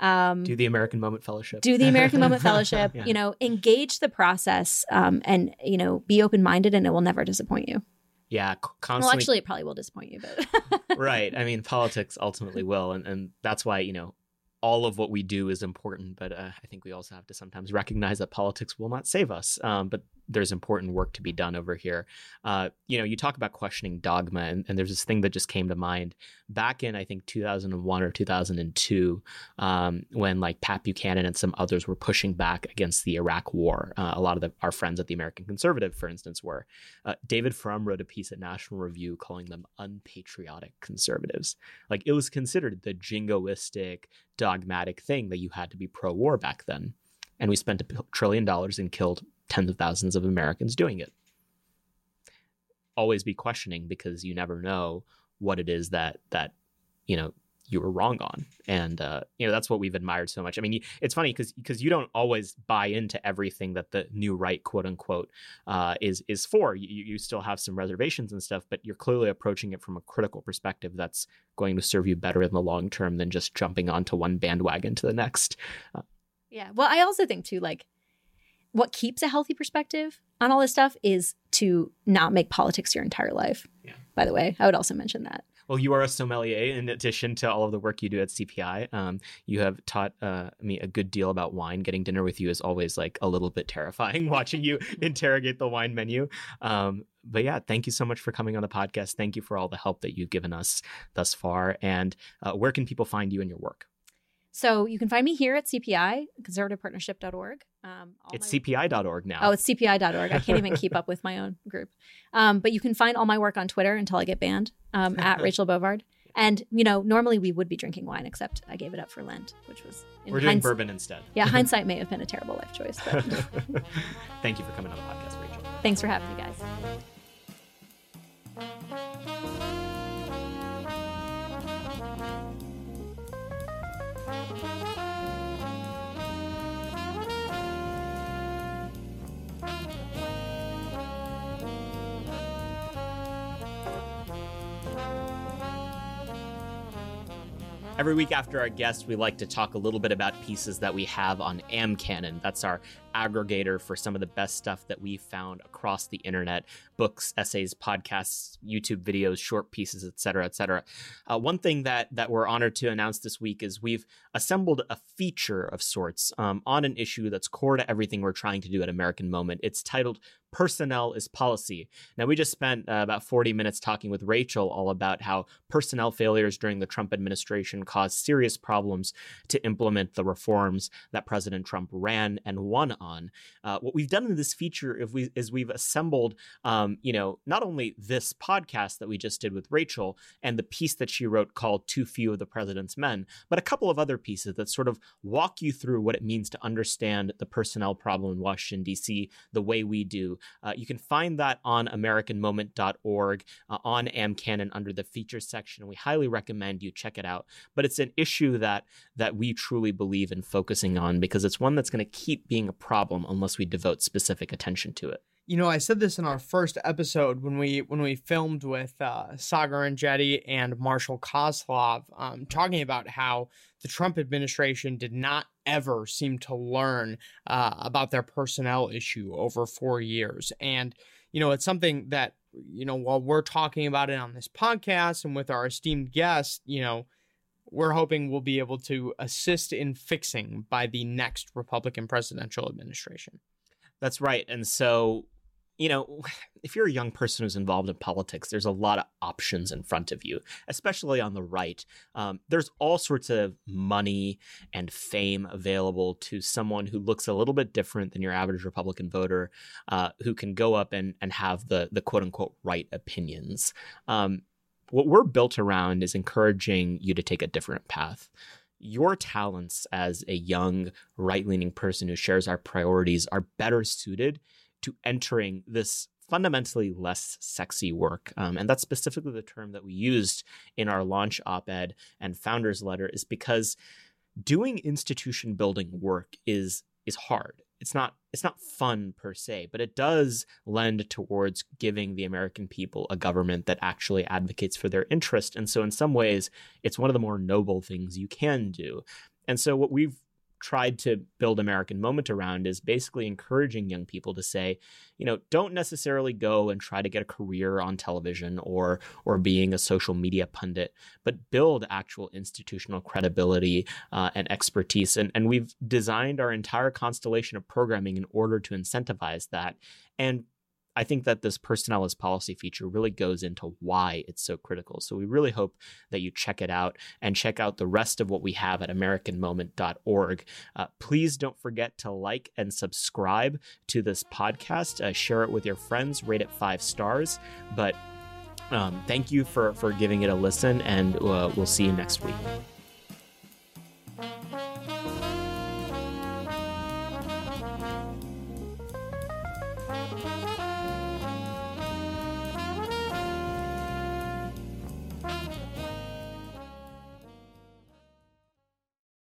Speaker 1: Um, do the American Moment Fellowship.
Speaker 3: Do the American Moment Fellowship. yeah. You know, engage the process um, and, you know, be open minded and it will never disappoint you.
Speaker 1: Yeah, constantly.
Speaker 3: Well, actually, it probably will disappoint you, but.
Speaker 1: right. I mean, politics ultimately will. And, and that's why, you know, all of what we do is important, but uh, I think we also have to sometimes recognize that politics will not save us. Um, but there's important work to be done over here. Uh, you know, you talk about questioning dogma, and, and, there's this thing that just came to mind back in I think 2001 or 2002, um, when like Pat Buchanan and some others were pushing back against the Iraq War. Uh, a lot of the, our friends at the American Conservative, for instance, were. Uh, David Frum wrote a piece at National Review calling them unpatriotic conservatives. Like it was considered the jingoistic, dogmatic thing that you had to be pro-war back then and we spent a trillion dollars and killed tens of thousands of Americans doing it. Always be questioning because you never know what it is that that you know you were wrong on. And uh, you know that's what we've admired so much. I mean it's funny because because you don't always buy into everything that the new right quote unquote uh, is is for. You, you still have some reservations and stuff but you're clearly approaching it from a critical perspective that's going to serve you better in the long term than just jumping onto one bandwagon to the next. Uh,
Speaker 3: yeah. Well i also think too like what keeps a healthy perspective on all this stuff is to not make politics your entire life. Yeah. By the way, I would also mention that.
Speaker 1: Well, you are a sommelier in addition to all of the work you do at CPI. Um, you have taught uh, me a good deal about wine. Getting dinner with you is always like a little bit terrifying watching you interrogate the wine menu. Um, but yeah, thank you so much for coming on the podcast. Thank you for all the help that you've given us thus far. And uh, where can people find you and your work?
Speaker 3: So you can find me here at CPI, conservativepartnership.org. Um,
Speaker 1: it's my... CPI.org now.
Speaker 3: Oh, it's CPI.org. I can't even keep up with my own group. Um, but you can find all my work on Twitter until I get banned um, at Rachel Bovard. And, you know, normally we would be drinking wine, except I gave it up for Lent, which was.
Speaker 1: We're doing bourbon instead.
Speaker 3: Yeah, hindsight may have been a terrible life choice. But...
Speaker 1: Thank you for coming on the podcast, Rachel.
Speaker 3: Thanks for having me, guys.
Speaker 1: Every week after our guest, we like to talk a little bit about pieces that we have on AmCanon. That's our aggregator for some of the best stuff that we found across the internet books, essays, podcasts, YouTube videos, short pieces, etc., etc. Uh, one thing that that we're honored to announce this week is we've assembled a feature of sorts um, on an issue that's core to everything we're trying to do at American Moment. It's titled personnel is policy. Now, we just spent uh, about 40 minutes talking with Rachel all about how personnel failures during the Trump administration caused serious problems to implement the reforms that President Trump ran and won on. Uh, what we've done in this feature is, we, is we've assembled, um, you know, not only this podcast that we just did with Rachel and the piece that she wrote called Too Few of the President's Men, but a couple of other pieces that sort of walk you through what it means to understand the personnel problem in Washington, D.C., the way we do. Uh, you can find that on AmericanMoment.org uh, on AmCanon under the features section. We highly recommend you check it out. But it's an issue that that we truly believe in focusing on because it's one that's going to keep being a problem unless we devote specific attention to it.
Speaker 2: You know, I said this in our first episode when we when we filmed with uh, Saagar Enjeti and Marshall Kosloff, um, talking about how the Trump administration did not ever seem to learn uh, about their personnel issue over four years, and you know, it's something that you know while we're talking about it on this podcast and with our esteemed guest, you know, we're hoping we'll be able to assist in fixing by the next Republican presidential administration.
Speaker 1: That's right. And so you know, if you're a young person who's involved in politics, there's a lot of options in front of you, especially on the right. Um, there's all sorts of money and fame available to someone who looks a little bit different than your average Republican voter, uh, who can go up and, and have the, the quote unquote right opinions. Um, what we're built around is encouraging you to take a different path your talents as a young right leaning person who shares our priorities are better suited to entering this fundamentally less sexy work. Um, and that's specifically the term that we used in our launch op ed and founders letter, is because doing institution building work is is hard. It's not it's not fun per se, but it does lend towards giving the American people a government that actually advocates for their interest. And so in some ways, it's one of the more noble things you can do. And so what we've tried to build American Moment around is basically encouraging young people to say, you know, don't necessarily go and try to get a career on television or or being a social media pundit, but build actual institutional credibility uh, and expertise. And and we've designed our entire constellation of programming in order to incentivize that. And I think that this personnel as policy feature really goes into why it's so critical. So we really hope that you check it out and check out the rest of what we have at AmericanMoment.org. Uh, please don't forget to like and subscribe to this podcast. Uh, share it with your friends. Rate it five stars. But um, thank you for for giving it a listen, and uh, we'll see you next week.